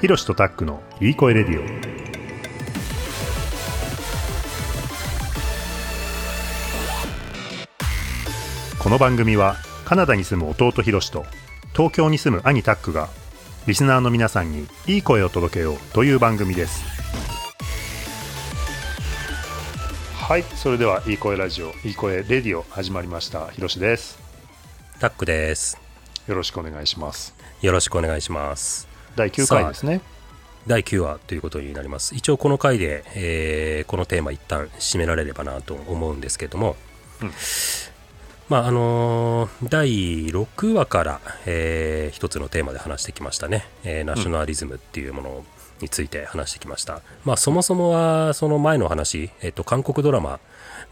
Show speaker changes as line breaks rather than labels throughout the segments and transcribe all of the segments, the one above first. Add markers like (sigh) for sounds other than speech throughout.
ひろしとタックのいい声レディオ。この番組はカナダに住む弟ひろしと東京に住む兄タックがリスナーの皆さんにいい声を届けようという番組です。はいそれではいい声ラジオいい声レディオ始まりました。ひろしです。
タックです。
よろしくお願いします。
よろしくお願いします。
第9回ですね。
第9話ということになります。一応この回で、えーこのテーマ一旦締められればなと思うんですけども、
うん。
まああのー第6話から、えー一つのテーマで話してきましたね、えーナショナリズムっていうものについて話してきました。まあそもそもはその前の話、えっと韓国ドラマ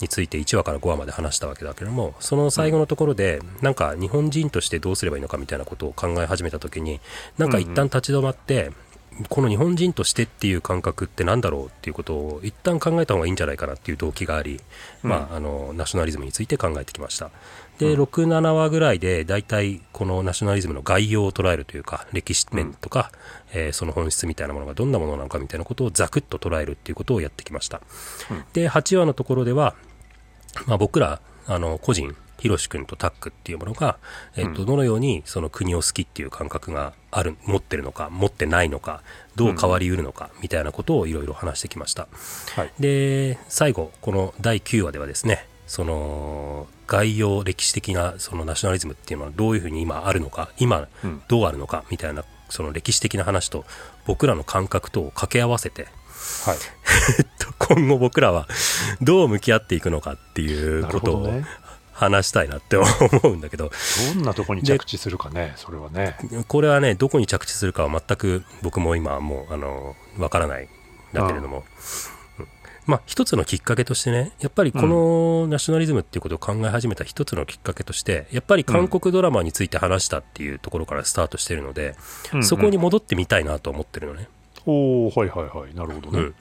について1話から5話まで話したわけだけどもその最後のところで、なんか日本人としてどうすればいいのかみたいなことを考え始めた時になんか一旦立ち止まって、この日本人としてっていう感覚ってなんだろうっていうことを一旦考えた方がいいんじゃないかなっていう動機があり、まあ、あのナショナリズムについて考えてきましたで、67話ぐらいで大体このナショナリズムの概要を捉えるというか歴史面とか、えーその本質みたいなものがどんなものなのかみたいなことをざくっと捉えるっていうことをやってきました、で8話のところではまあ、僕らあの個人ひろし君とタックっていうものが、えっと、どのようにその国を好きっていう感覚がある持ってるのか持ってないのかどう変わりうるのかみたいなことをいろいろ話してきました、
はい。
で最後この第9話ではですねその概要歴史的なそのナショナリズムっていうのはどういうふうに今あるのか今
うん。
どうあるのかみたいなその歴史的な話と僕らの感覚とを掛け合わせて
はい。
え (laughs) っと今後僕らはどう向き合っていくのかっていう
な
ことを
ね
話したいなって思うんだけど。
どんなとこに着地するかねそれはね。
これはねどこに着地するかは全く僕も今はもうあのわからないんだけれども、うんまあ一つのきっかけとしてねやっぱりこのナショナリズムっていうことを考え始めた一つのきっかけとしてやっぱり韓国ドラマについて話したっていうところからスタートしてるので、そこに戻ってみたいなと思ってるのね。
おおはいはいはい。なるほどね、
うん。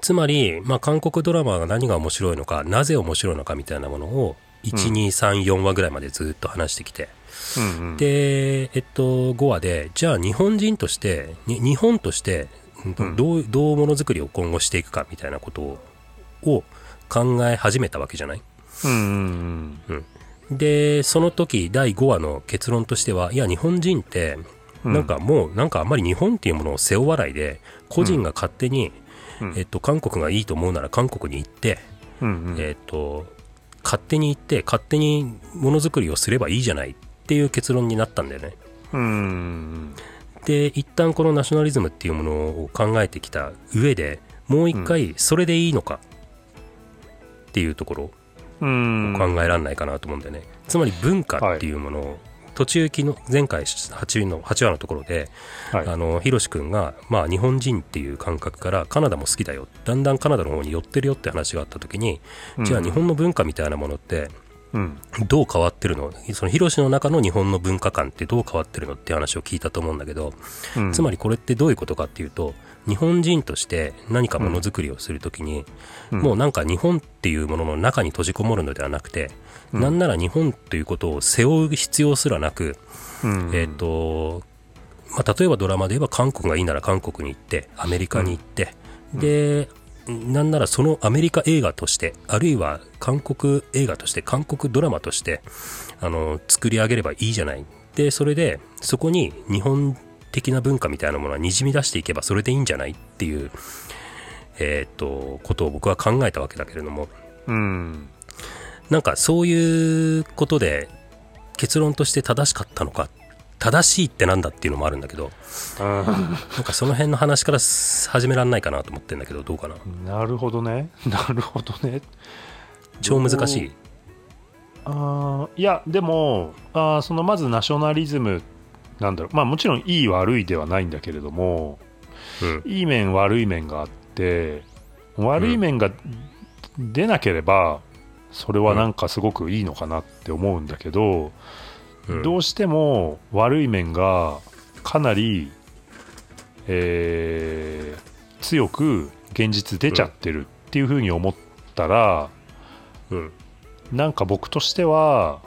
つまり、まあ、韓国ドラマが何が面白いのかなぜ面白いのかみたいなものを1234話ぐらいまでずっと話してきて、
うんうん。
で、えっと、5話でじゃあ日本人としてに日本として
うん。
どうどうものづくりを今後していくかみたいなことをを考え始めたわけじゃない？
うんうん
でその時第5話の結論としてはいや日本人って
うん。
なんかもうなんかあんまり日本っていうものを背負わないで個人が勝手に、
うん。
えっと、韓国がいいと思うなら韓国に行って、えっと勝手に行って勝手にものづくりをすればいいじゃないっていう結論になったんだよね。
うん
で一旦このナショナリズムっていうものを考えてきた上でもう一回それでいいのかっていうところ
うん。
を考えられないかなと思うんだよね、つまり文化っていうものを、途中昨日前回 8, の8話のところで、
はい。
あのひろし君が、まあ、日本人っていう感覚からカナダも好きだよ。だんだんカナダの方に寄ってるよって話があった時に、じゃあ日本の文化みたいなものって
うん
どう変わってるの？そのヒロシの中の日本の文化観ってどう変わってるのって話を聞いたと思うんだけど、
うん。
つまりこれってどういうことかっていうと日本人として何かものづくりをするときに、
うん。
もうなんか日本っていうものの中に閉じこもるのではなくて、
うん。
なんなら日本ということを背負う必要すらなく、
うん。
えっ、と、まあ、例えばドラマで言えば韓国がいいなら韓国に行ってアメリカに行って、でなんならそのアメリカ映画としてあるいは韓国映画として韓国ドラマとしてあの作り上げればいいじゃない。でそれでそこに日本的な文化みたいなものはにじみ出していけばそれでいいんじゃないっていう、えー、とことを僕は考えたわけだけれども。
うん。
なんかそういうことで結論として正しかったのか正しいってなんだっていうのもあるんだけどなんかその辺の話から始めらんないかなと思ってんだけどどうかな。
なるほどね。(laughs) なるほどね。
超難しい。
あーいやでもあーそのまずナショナリズムなんだろう。まあもちろんいい悪いではないんだけれども
うん。
いい面悪い面があって悪い面が出なければそれはなんかすごくいいのかなって思うんだけど、
うん
どうしても悪い面がかなり、えー強く現実出ちゃってるっていうふうに思ったら、
うん。
なんか僕としては、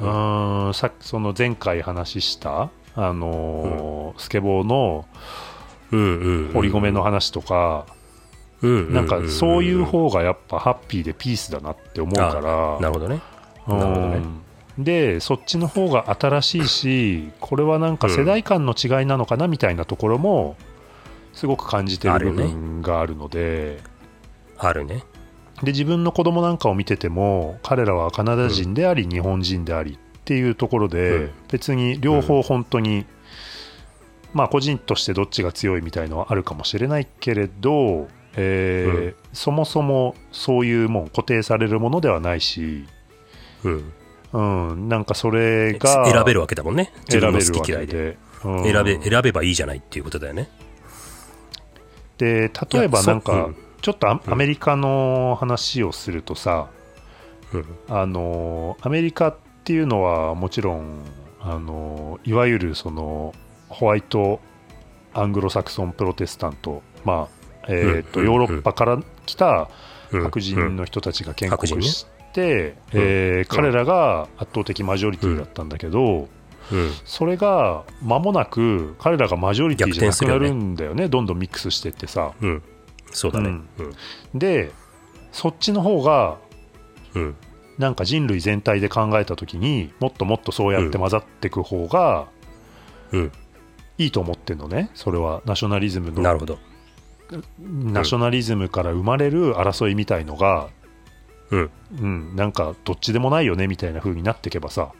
う
うん
ーんさその前回話した、あのースケボーの、
うんうんうん
堀米の話とか、
うんうんうん
なんかそういう方がやっぱハッピーでピースだなって思うから。
なるほどね。
うん。
なるほどね
でそっちの方が新しいしこれはなんか世代間の違いなのかなみたいなところもすごく感じてる部分があるので。
あるね。
で自分の子供なんかを見てても彼らはカナダ人であり日本人でありっていうところで、
うん。
別に両方本当に、まあ個人としてどっちが強いみたいのはあるかもしれないけれど、えー
うん。
そもそもそういうもん固定されるものではないし、
うん
うん、なんかそれが
選べるわけだもんね。自分の
選べるわ
好き嫌いで。
けで、うん。
選べ選べばいいじゃないっていうことだよね。
で例えばなんかちょっとアメリカの話をするとさ、
うん。
あのアメリカっていうのはもちろんあのいわゆるそのホワイトアングロサクソンプロテスタント、まあえーと
うん
ヨーロッパから来た
うん
白人の人たちが建国して、えー彼らが圧倒的マジョリティだったんだけど、
うん。
それが間もなく彼らがマジョリティじゃなくなるんだよね。どんどんミックスしていってさ。
うん。そうだね。うん。
でそっちの方が
うん。
なんか人類全体で考えた時にもっともっとそうやって混ざっていく方が
うん。
いいと思ってんのね。それは。ナショナリズムの。
なるほど。
ナショナリズムから生まれる争いみたいのが、
うん。
うん、なんかどっちでもないよねみたいな風になっていけばさ、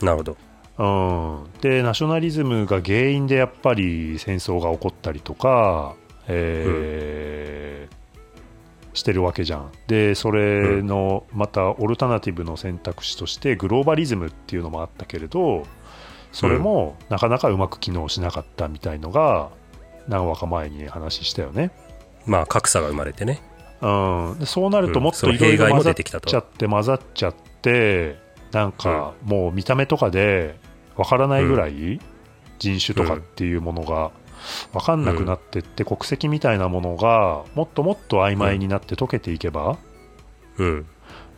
なるほど。
うん、でナショナリズムが原因でやっぱり戦争が起こったりとか、えーしてるわけじゃん。でそれのまたオルタナティブの選択肢としてグローバリズムっていうのもあったけれどそれもなかなかうまく機能しなかったみたいのが何話か前に話したよね、
まあ格差が生まれてね
うん、でそうなると
うん。
もっといろいろ混ざっちゃって混ざっちゃってなんかもう見た目とかでわからないぐらい人種とかっていうものがわかんなくなってって国籍みたいなものがもっともっと曖昧になって溶けていけば、
うん。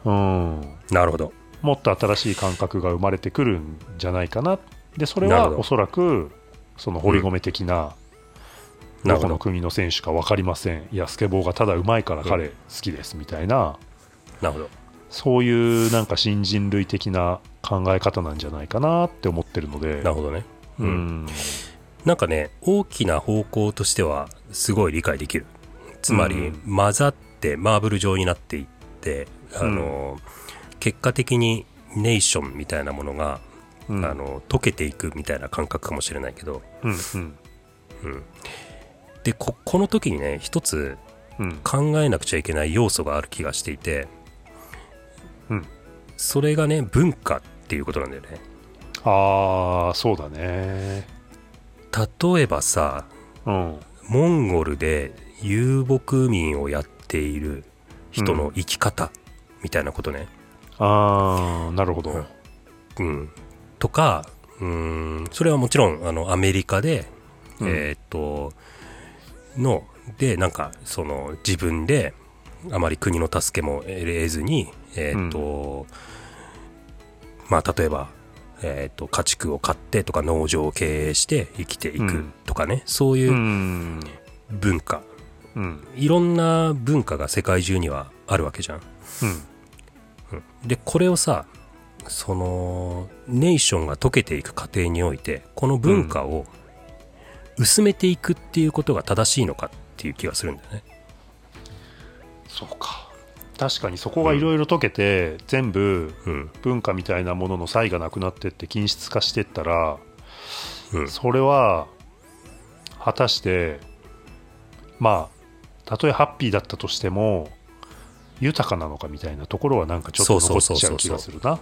うん、
なるほど。
もっと新しい感覚が生まれてくるんじゃないかな。でそれはおそらくその堀米的などこの国の選手か分かりません。いやスケボーがただうまいから彼好きですみたいな。
なるほど。
そういうなんか新人類的な考え方なんじゃないかなって思ってるので。
なるほどね。
うん。
なんかね大きな方向としてはすごい理解できる。つまり、
うん。
混ざってマーブル状になっていってあの、結果的にネーションみたいなものが、
うん。
あの溶けていくみたいな感覚かもしれないけど。
うん。うん
でここの時にね一つ
うん。
考えなくちゃいけない要素がある気がしていて、
うん。
それがね文化っていうことなんだよね。
ああそうだね。
例えばさ
うん。
モンゴルで遊牧民をやっている人の生き方みたいなことね、
ああなるほど、
うんうん、とかうーんそれはもちろんあのアメリカで、
うん。
えーっとのでなんかその自分であまり国の助けも得ずにえーっと、まあ例えばえーっと家畜を飼ってとか農場を経営して生きていく
うん。
とかね、そういううん。文化、
うん。
いろんな文化が世界中にはあるわけじゃん。
うん。
でこれをさそのネーションが溶けていく過程においてこの文化を薄めていくっていうことが正しいのかっていう気がするんだよね。
そうか。確かにそこがいろいろ溶けて、全部
うん。
文化みたいなものの差異がなくなってって均質化していったら
うん。
それは果たしてまあたとえハッピーだったとしても豊かなのかみたいなところはなんかちょっと残っちゃう気がするな。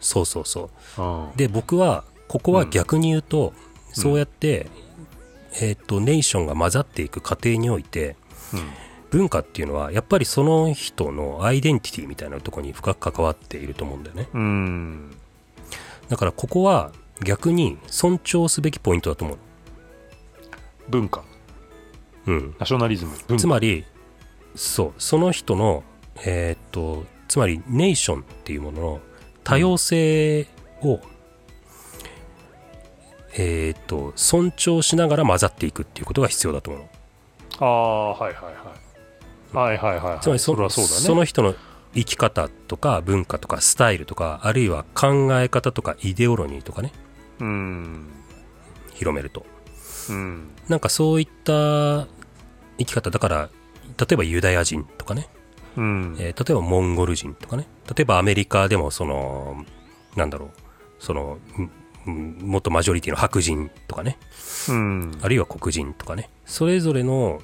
そうそうそう
うん。
で僕はここは逆に言うと、そうやって、えーっとネーションが混ざっていく過程において文化っていうのはやっぱりその人のアイデンティティみたいなところに深く関わっていると思うんだよね。
うん、うん
だからここは逆に尊重すべきポイントだと思う。
文化。
うん、
ナショナリズム。
つまりそうその人のえーっとつまりネーションっていうものの多様性を、えーっと尊重しながら混ざっていくっていうことが必要だと思うの。
ああはいはいはい。はいはいはいはい。
つまりそ
それはそうだね。
その人の生き方とか文化とかスタイルとかあるいは考え方とかイデオロギーとかね。
うん。
広めると。
うん。
なんかそういった生き方だから例えばユダヤ人とかね、
うん。
えー例えばモンゴル人とかね。例えばアメリカでもそのなんだろう。その元マジョリティの白人とかね。
うん。
あるいは黒人とかね。それぞれの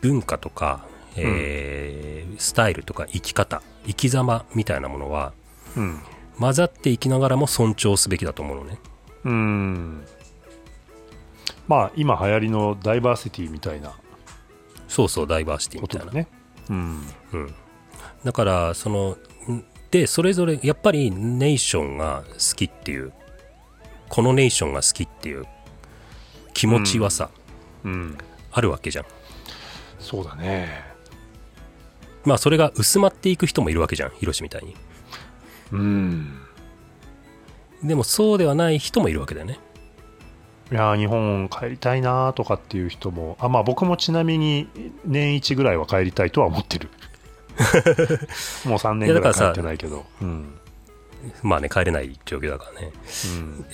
文化とか、えースタイルとか生き方生き様みたいなものは
うん
混ざっていきながらも尊重すべきだと思うのね。
うん。まあ今流行りのダイバーシティみたいな。
そうそうダイバーシティみたいな。
ね。うん。
うん、だからそのんでそれぞれやっぱりネーションが好きっていうこのネーションが好きっていう気持ちはさ、
うん。
あるわけじゃん。
そうだね。
まあそれが薄まっていく人もいるわけじゃんヒロシみたいに。
うん。
でもそうではない人もいるわけだよね。
いやー日本帰りたいなーとかっていう人もあまあ僕もちなみに年一ぐらいは帰りたいとは思ってる。(laughs) もう3年ぐらい帰ってないけど。うん
まあね帰れない状況だからね。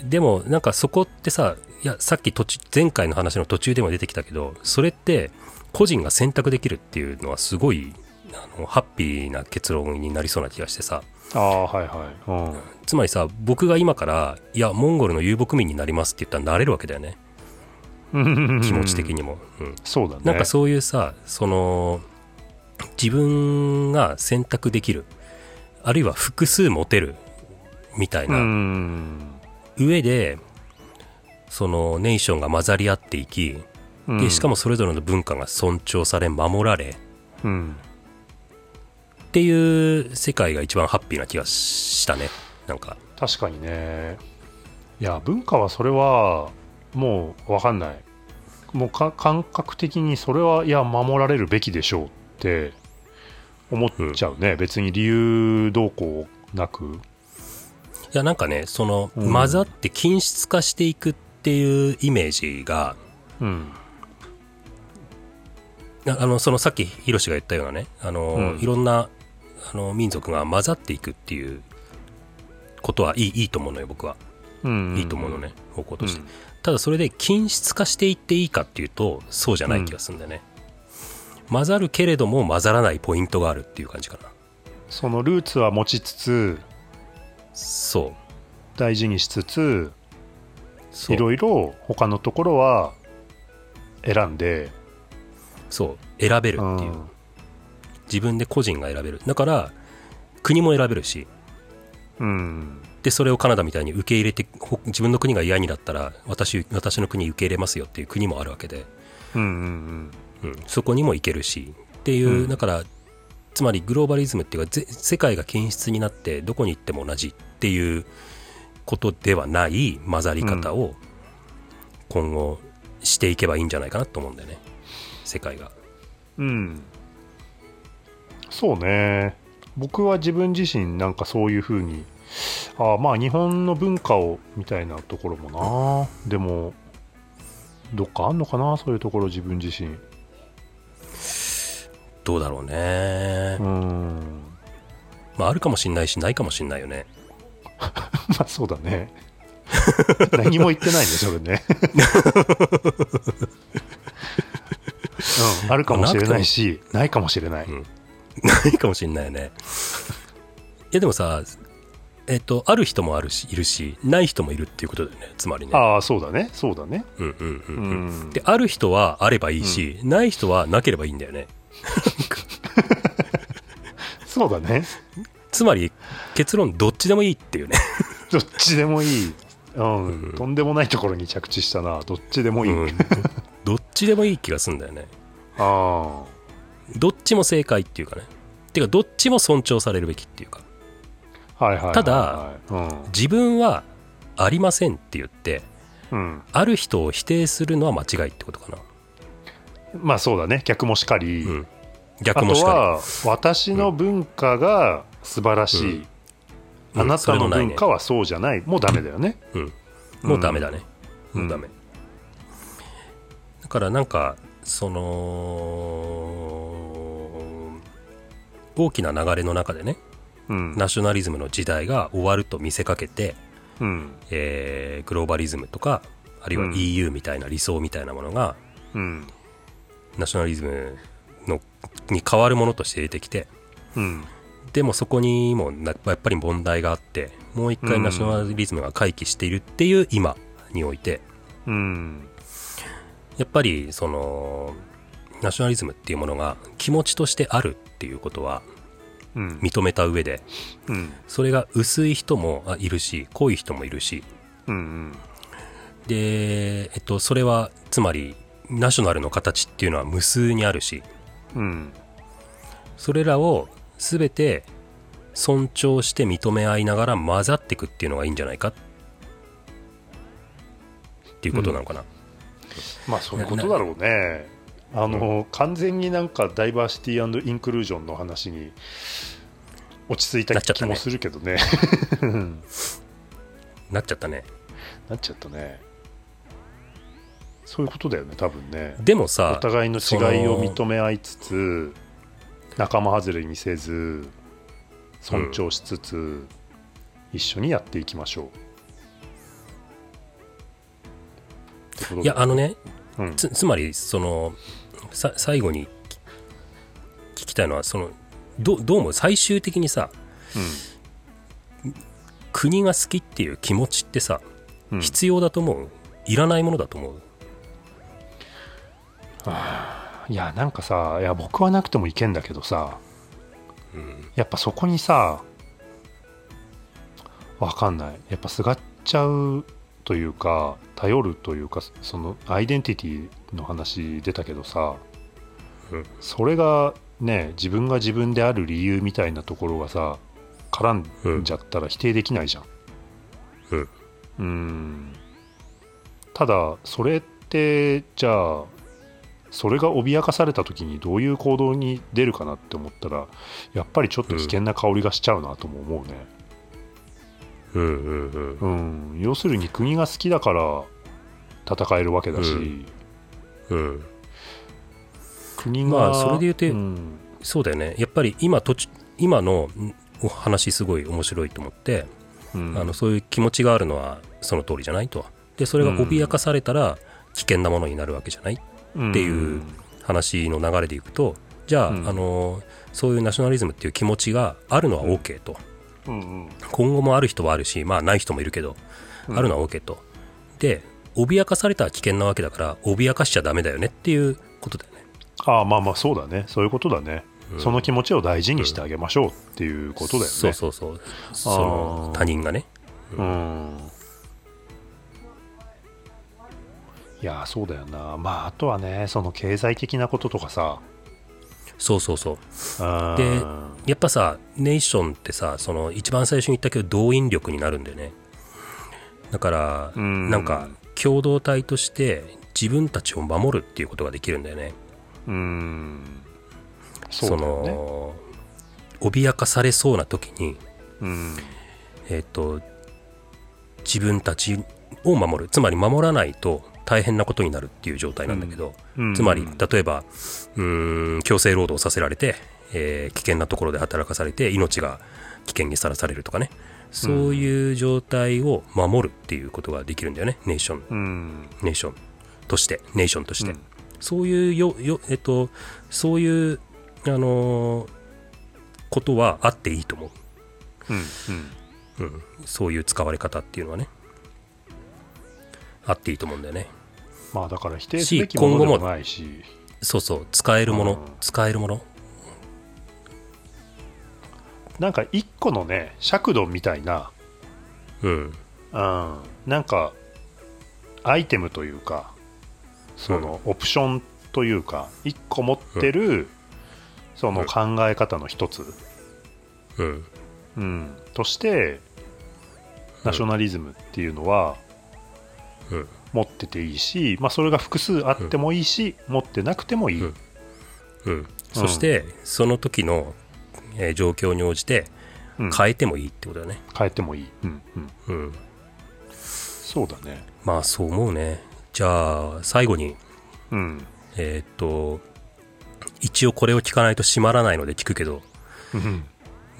うん。
でもなんかそこってさいやさっき途中前回の話の途中でも出てきたけどそれって個人が選択できるっていうのはすごいあのハッピーな結論になりそうな気がしてさ。
ああはいはい。
つまりさ僕が今からいやモンゴルの遊牧民になりますって言ったらなれるわけだよね。
うん。
気持ち的にも、うん。
そうだね。
なんかそういうさその自分が選択できるあるいは複数持てるみたいうなん。上でそのネーションが混ざり合っていき
うん。
でしかもそれぞれの文化が尊重され守られ
うん。
っていう世界が一番ハッピーな気がしたね。なんか。
確かにね。いや文化はそれはもう分かんない。もうか感覚的にそれはいや守られるべきでしょうって思っちゃうね、別に理由どうこうなく
いやなんかねその
うん。
混ざって均質化していくっていうイメージが
うん。
ああのそのさっきヒロシが言ったようなねあの、
うん。
いろんなあの民族が混ざっていくっていうことはいいいいと思うのよ僕は、
うん
いいと思うのね方向として、
うん
ただそれで均質化していっていいかっていうとそうじゃない気がするんだよね、混ざるけれども混ざらないポイントがあるっていう感じかな。
そのルーツは持ちつつ
そう。
大事にしつついろいろ他のところは選んで。
そう。選べるっていう、
うん。
自分で個人が選べる。だから国も選べるし。
うん。
でそれをカナダみたいに受け入れてほ自分の国が嫌になったら私私の国受け入れますよっていう国もあるわけで、
うんうん。
うん、そこにも行けるし。っていう、
うん。
だからつまりグローバリズムっていうかぜ世界が均質になってどこに行っても同じっていうことではない混ざり方を今後していけばいいんじゃないかなと思うんだよね。世界が。
うん。うんそうね。僕は自分自身なんかそういうふうにあまあ日本の文化をみたいなところもな。でもどっかあんのかなそういうところ自分自身
どうだろうね
う。ん
まああるかもしんないしないかもしんないよね。(laughs)
まあそうだね何も言ってないねそれねうんあるかもしれないしないかもしれない、
うんないかもしんないよね。いやでもさ、えっと、ある人もあるし、いるし、ない人もいるっていうことだよね。つまりね。
ああそうだねそうだね
うんうんうん
う
うん。
ん
で、ある人はあればいいし、ない人はなければいいんだよね。(laughs)
そうだね。
つまり、結論どっちでもいいっていうね。(laughs)
どっちでもいい、うん。
うん。
とんでもないところに着地したな。どっちでもいい、
うん。どっちでもいい気がするんだよね。(laughs)
あ
どっちも正解っていうかね。てか、どっちも尊重されるべきっていうか。ただ、自分はありませんって言って、
うん、うん、
ある人を否定するのは間違いってことかな。
まあそうだね。逆もしかり、
うん。逆もしか
は私の文化が素晴らしい、
うん。
あなたの文化はそうじゃない。もうダメだよね、
り。うん。もうダメだね。もうダメ、だからなんかその大きな流れの中でね
うん。
ナショナリズムの時代が終わると見せかけて、
うん。
えーグローバリズムとかあるいは
うん。
EU みたいな理想みたいなものが、
うん
ナショナリズムのに変わるものとして出てきて
うん。
でもそこにもなやっぱり問題があってもう一回
うん
ナショナリズムが回帰しているっていう今において
うん。
やっぱりそのナショナリズムっていうものが気持ちとしてあるっていうことは
うん。
認めた上で
うん。
それが薄い人もあいるし濃い人もいるし
うん。
で、えっと、それはつまりナショナルの形っていうのは無数にあるし
うん。
それらを全て尊重して認め合いながら混ざっていくっていうのがいいんじゃないかっていうことなのかな、
まあそういうことだろうね。あの完全になんかダイバーシティインクルージョンの話に落ち着いた
なっちゃったね。
気もするけどね。(laughs)
なっちゃったね。
なっちゃったねそういうことだよね多分ね。お
でもさ
互いの違いを認め合いつつ仲間外れにせず尊重しつつ、一緒にやっていきましょう。
いやあのね
うん。
つつまりそのさ最後に聞聞きたいのはそのどどうも最終的にさ国が好きっていう気持ちってさ、
うんうん。
必要だと思う？いらないものだと思う？
いやなんかさいや僕はなくてもいけんだけどさ
うん
やっぱそこにさわかんない。やっぱすがっちゃうというか頼るというかそのアイデンティティの話出たけどさ、
うん。
それがね自分が自分である理由みたいなところがさ絡んじゃったら否定できないじゃん。
うん。
うん。ただそれってじゃあそれが脅かされた時にどういう行動に出るかなって思ったらやっぱりちょっと危険な香りがしちゃうなとも思うね、
うんうん
要するに国が好きだから戦えるわけだし、
うんうん。
国が、
まあそれで言うと
うん。
そうだよね。やっぱり今途中今のんお話すごい面白いと思って、
うん。
あのそういう気持ちがあるのはその通りじゃないと。でそれが脅かされたら危険なものになるわけじゃないっていう話の流れでいくとじゃあ,、
うん。
あのそういうナショナリズムっていう気持ちがあるのは OK と、
うんうん。
今後もある人はあるしまあない人もいるけど、
うん。
あるのは OK と。で脅かされたら危険なわけだから脅かしちゃダメだよねっていうことだよね。
ああまあまあそうだね。そういうことだね、
うん。
その気持ちを大事にしてあげましょうっていうことだよね、
そうそうそう。その他人がね。
うんいやそうだよな。まああとはねその経済的なこととかさ。
そうそうそう。
うん。
でやっぱさネーションってさその一番最初に言ったけど動員力になるんだよね。だから
うん。
なんか共同体として自分たちを守るっていうことができるんだよね。
うん。そ
の脅かされそうな時に
うん。
えっ、と自分たちを守る。つまり守らないと大変なことになるっていう状態なんだけど、
うん。
つまり例えばうーん強制労働させられて、えー危険なところで働かされて命が危険にさらされるとかね。そういう状態を守るっていうことができるんだよねネーション。
うん。
ネーション。としてネーションとして、
うん。
そういうよよえっとそういうあのーことはあっていいと思う。
うんうん。
うん、そういう使われ方っていうのはね。あっていいと思うんだよね
まあだから否定すべきものでもないし。
そうそう使えるもの、
うん。
使えるもの。
なんか一個のね尺度みたいな、
うん。
うん、なんかアイテムというかそのオプションというか一個持ってるその考え方の一つ、
うん。
うん、としてナショナリズムっていうのは
うん
持ってていいし、まあ、それが複数あってもいいし、持ってなくてもいい、
うん。うん。そしてその時の、えー状況に応じて
うん。
変えてもいいってことだよね。
変えてもいい、うん。うん、
うん。
そうだね。
まあそう思うね。じゃあ最後に
うん。
えーっと一応これを聞かないと閉まらないので聞くけど
うん。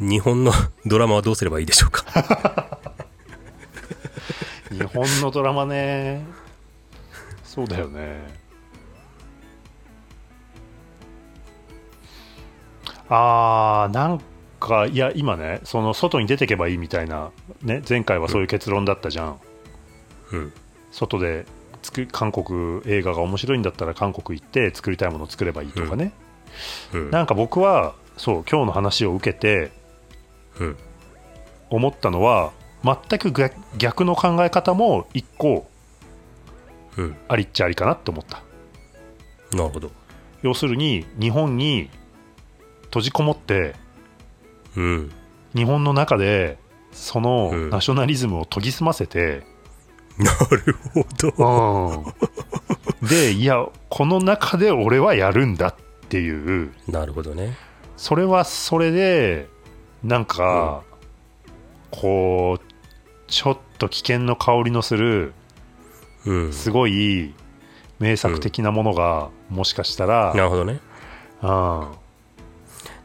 日本のドラマはどうすればいいでしょうか？(laughs)
日本のドラマね。そうだよね。あーなんかいや今ねその外に出てけばいいみたいな、ね、前回はそういう結論だったじゃん、
うん。
外で作韓国映画が面白いんだったら韓国行って作りたいものを作ればいいとかね、
うん。
なんか僕はそう今日の話を受けて
うん。
思ったのは全く逆逆の考え方も一個
うん。
ありっちゃありかなって思った。
なるほど。
要するに日本に閉じこもって
うん。
日本の中でその
うん。
ナショナリズムを研ぎ澄ませて、
なるほど。
うんでいやこの中で俺はやるんだっていう。
なるほどね。
それはそれでなんか、こうちょっと危険の香りのする
うん。
すごい名作的なものがもしかしたら、
なるほどね。
うん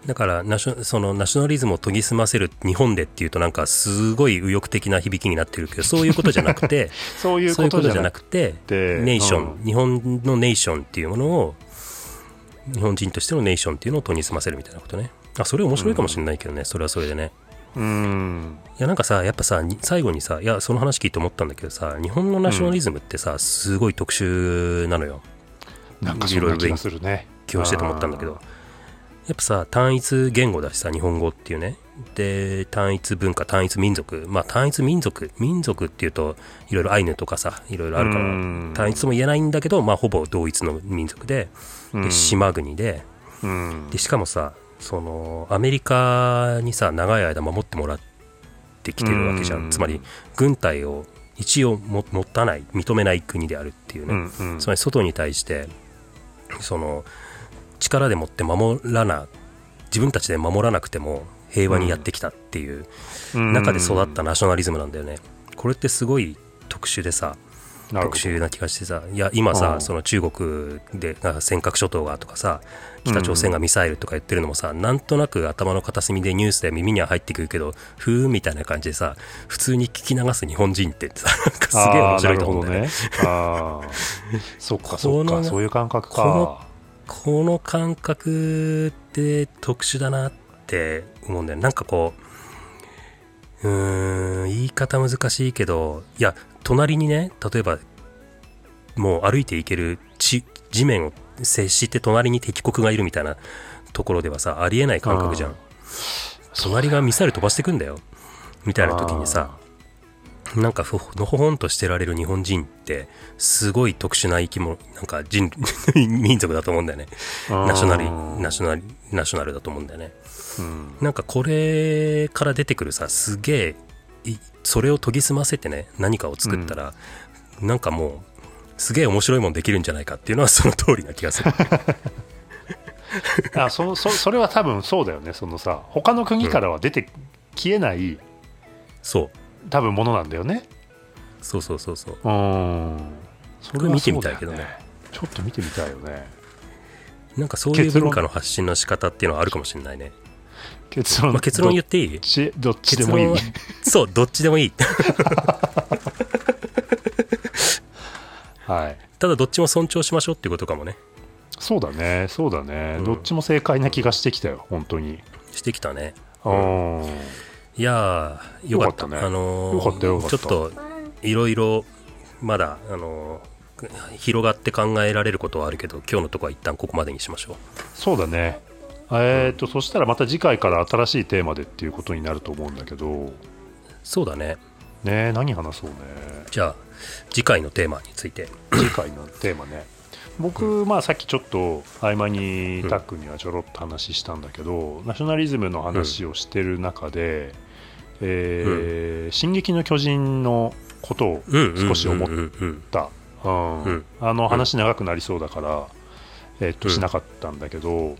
だからナショそのナショナリズムを研ぎ澄ませる日本でっていうとなんかすごい右翼的な響きになってるけどそういうことじゃなくて (laughs)
そういう
こととじゃ
なく
て
て
ネーション、
うん。
日本のネーションっていうものを日本人としてのネーションっていうのを研ぎ澄ませるみたいなことね。あそれ面白いかもしれないけどね、それはそれでね
うん。
いやなんかさやっぱさに最後にさいやその話聞いて思ったんだけどさ日本のナショナリズムってさ、すごい特殊なのよ。
なんかそんな気がするね。
気をしてと思ったんだけど。やっぱさ単一言語だしさ日本語っていうね。で単一文化単一民族。まあ単一民族民族っていうといろいろアイヌとかさいろいろあるから
うん。
単一とも言えないんだけどまあほぼ同一の民族で。
うん。
で島国で。
うん。
でしかもさそのアメリカにさ長い間守ってもらってきてるわけじゃ
うん
んつまり軍隊を一応も持たない認めない国であるっていうね、
うんうん。
つまり外に対してその力でもって守らな自分たちで守らなくても平和にやってきたっていう中で育ったナショナリズムなんだよね。これってすごい特殊でさ特殊な気がしてさいや今さ
うん。
その中国で尖閣諸島がとかさ北朝鮮がミサイルとか言ってるのもさ、なんとなく頭の片隅でニュースで耳には入ってくるけどふーんみたいな感じでさ普通に聞き流す日本人ってさ (laughs) なんかすげえ面白いと思うんだよね。
あ (laughs) そっかそっか、そういう感覚か。
この感覚って特殊だなって思うんだよなんかこううーん言い方難しいけどいや隣にね例えばもう歩いていける地地面を接して隣に敵国がいるみたいなところではさありえない感覚じゃん。
うん
隣がミサイル飛ばしてくんだよ。みたいな時にさなんかふのほほんとしてられる日本人ってすごい特殊な生き物なんか人 (laughs) 民族だと思うんだよね。ナショナリナショナリナショナルだと思うんだよね
うん。
なんかこれから出てくるさすげえいそれを研ぎ澄ませてね何かを作ったら、なんかもうすげえ面白いもんできるんじゃないかっていうのはその通りな気がする。(laughs)
あそそそれは多分そうだよねそのさ他の国からは出て消えない、
そう。
多分ものなんだよね。
そうそうそうそう。
うん。そ
れ見てみたいけどね。
そうだよちょっと見てみたいよね。
なんかそういう文化の発信の仕方っていうのはあるかもしれないね、
結論。
まあ、結論言
ど
っていい？
どっち？でもいい。
そうどっちでもいい。(laughs)
はい。
ただどっちも尊重しましょうっていうことかもね。
そうだね。そうだね、
うん。
どっちも正解な気がしてきたよ。本当に。
してきたね。
うん。
いやーよかった。
ね。
あのーちょっといろいろまだあのー広がって考えられることはあるけど今日のところは一旦ここまでにしましょう。
そうだねえー、とそしたらまた次回から新しいテーマでっていうことになると思うんだけど。
そうだね。
ね何話そうね。
じゃあ次回のテーマについて。
次回のテーマね。僕、まあさっきちょっと合間にタックにはちょろっと話したんだけど、ナショナリズムの話をしてる中で「えー進撃の巨人」のことを少し思っ
うんうんうん
た、うん。
うん。
あの話長くなりそうだから、えーっと
うん。
しなかったんだけど、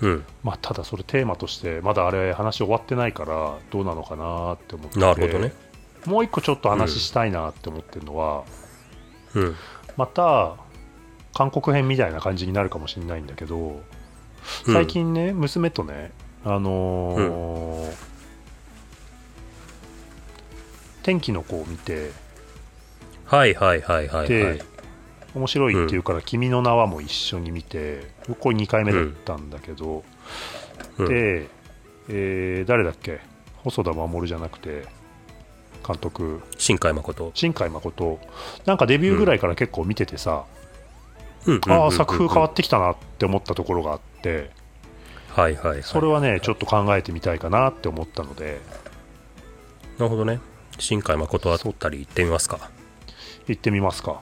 うん。うん
まあ、ただそれテーマとしてまだあれ話終わってないからどうなのかなって思って。
なるほどね。
もう一個ちょっと話したいなって思ってるのは、
うん。
また韓国編みたいな感じになるかもしれないんだけど
うん
最近ね、娘とねあのー天気の子を見て
はいはいはいはいはい。
で面白いっていうから「君の名は」も一緒に見てこれ2回目だったんだけど、
うん。
で、えー誰だっけ？細田守じゃなくて監督。
新海誠。
新海誠。なんかデビューぐらいから結構見ててさ、
うん。
ああ作風変わ
っ
ってきたなって思ったところがあって
はいはいはい。
それはねちょっと考えてみたいかなって思ったので。
なるほどね。新海誠あたり行ってみますか。
行ってみますか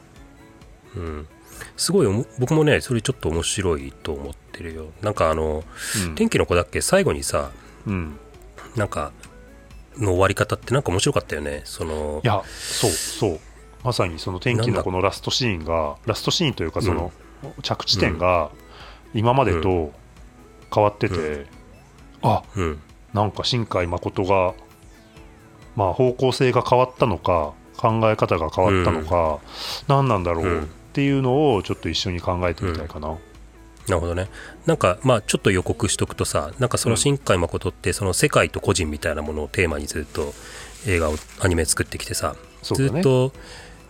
うん。すごい僕もねそれちょっと面白いと思ってるよ。なんかあの
うん。
天気の子だっけ最後にさ
うん。
なんかの終わり方ってなんか面白かったよね。その
いやそうそう。まさにその天気のこのラストシーンがラストシーンというかその着地点が今までと変わってて、
う
あ
うん。
なんか新海誠がまあ方向性が変わったのか考え方が変わったのか、何なんだろ
う。
うんっていうのをちょっと一緒に考えてみたいかな、
なるほどね。なんかまあちょっと予告しとくとさなんかその新海誠ってその世界と個人みたいなものをテーマにずっと映画をアニメ作ってきてさ、ずっと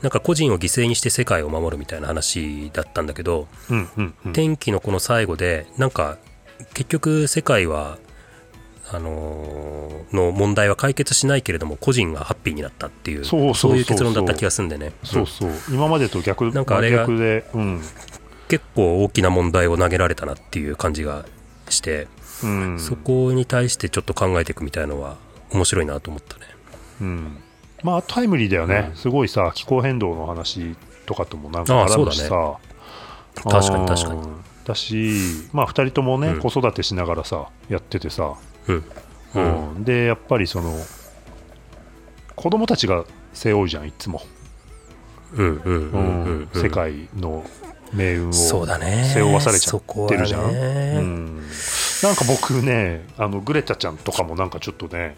なんか個人を犠牲にして世界を守るみたいな話だったんだけど、
うんうんうん。
天気のこの最後でなんか結局世界はあのーの問題は解決しないけれども個人がハッピーになったっていう
そう
いう結論だった気がするんでね。
そうそう。今までと逆
なんかあれが
真逆でうん。
結構大きな問題を投げられたなっていう感じがして、
うん。
そこに対してちょっと考えていくみたいのは面白いなと思ったね。
うん。まあタイムリーだよね、
うん。
すごいさ気候変動の話とかともなんか絡むしさ。
そう確かに確かに。
うん。だしまあ2人ともね、
うん。
子育てしながらさやっててさ、
うん。うん。
うん。でやっぱりその子供たちが背負うじゃんいつも、
うんうんうんうんうん。
世界の命運を
そうだね。
背負わされちゃってるじゃん、うん。なんか僕ねあのグレタちゃんとかもなんかちょっとね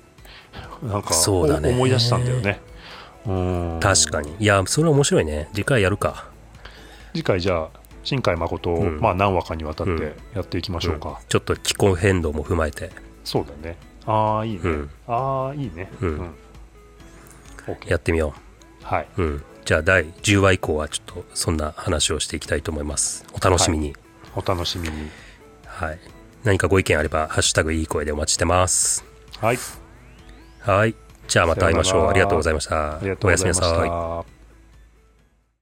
なんか
そうだね。
お思い出したんだよね。うん。
確かに。いやそれは面白いね。次回やるか。
次回じゃあ新海誠を、
うん。
まあ、何話かにわたっ
うん。
てやっていきましょうか、
ちょっと気候変動も踏まえて
そうだね。ああいいね、
うん。
ああいいね。
うん。やってみよ
はい、
う、うん、じゃあ第10話以降はちょっとそんな話をしていきたいと思います。お楽しみに。
お楽しみに。
はい、何かご意見あれば「ハッシュタグいい声」でお待ちしてます。
はい。
はい。じゃあまた会いましょう。ありがとうございました。おやすみなさい。
た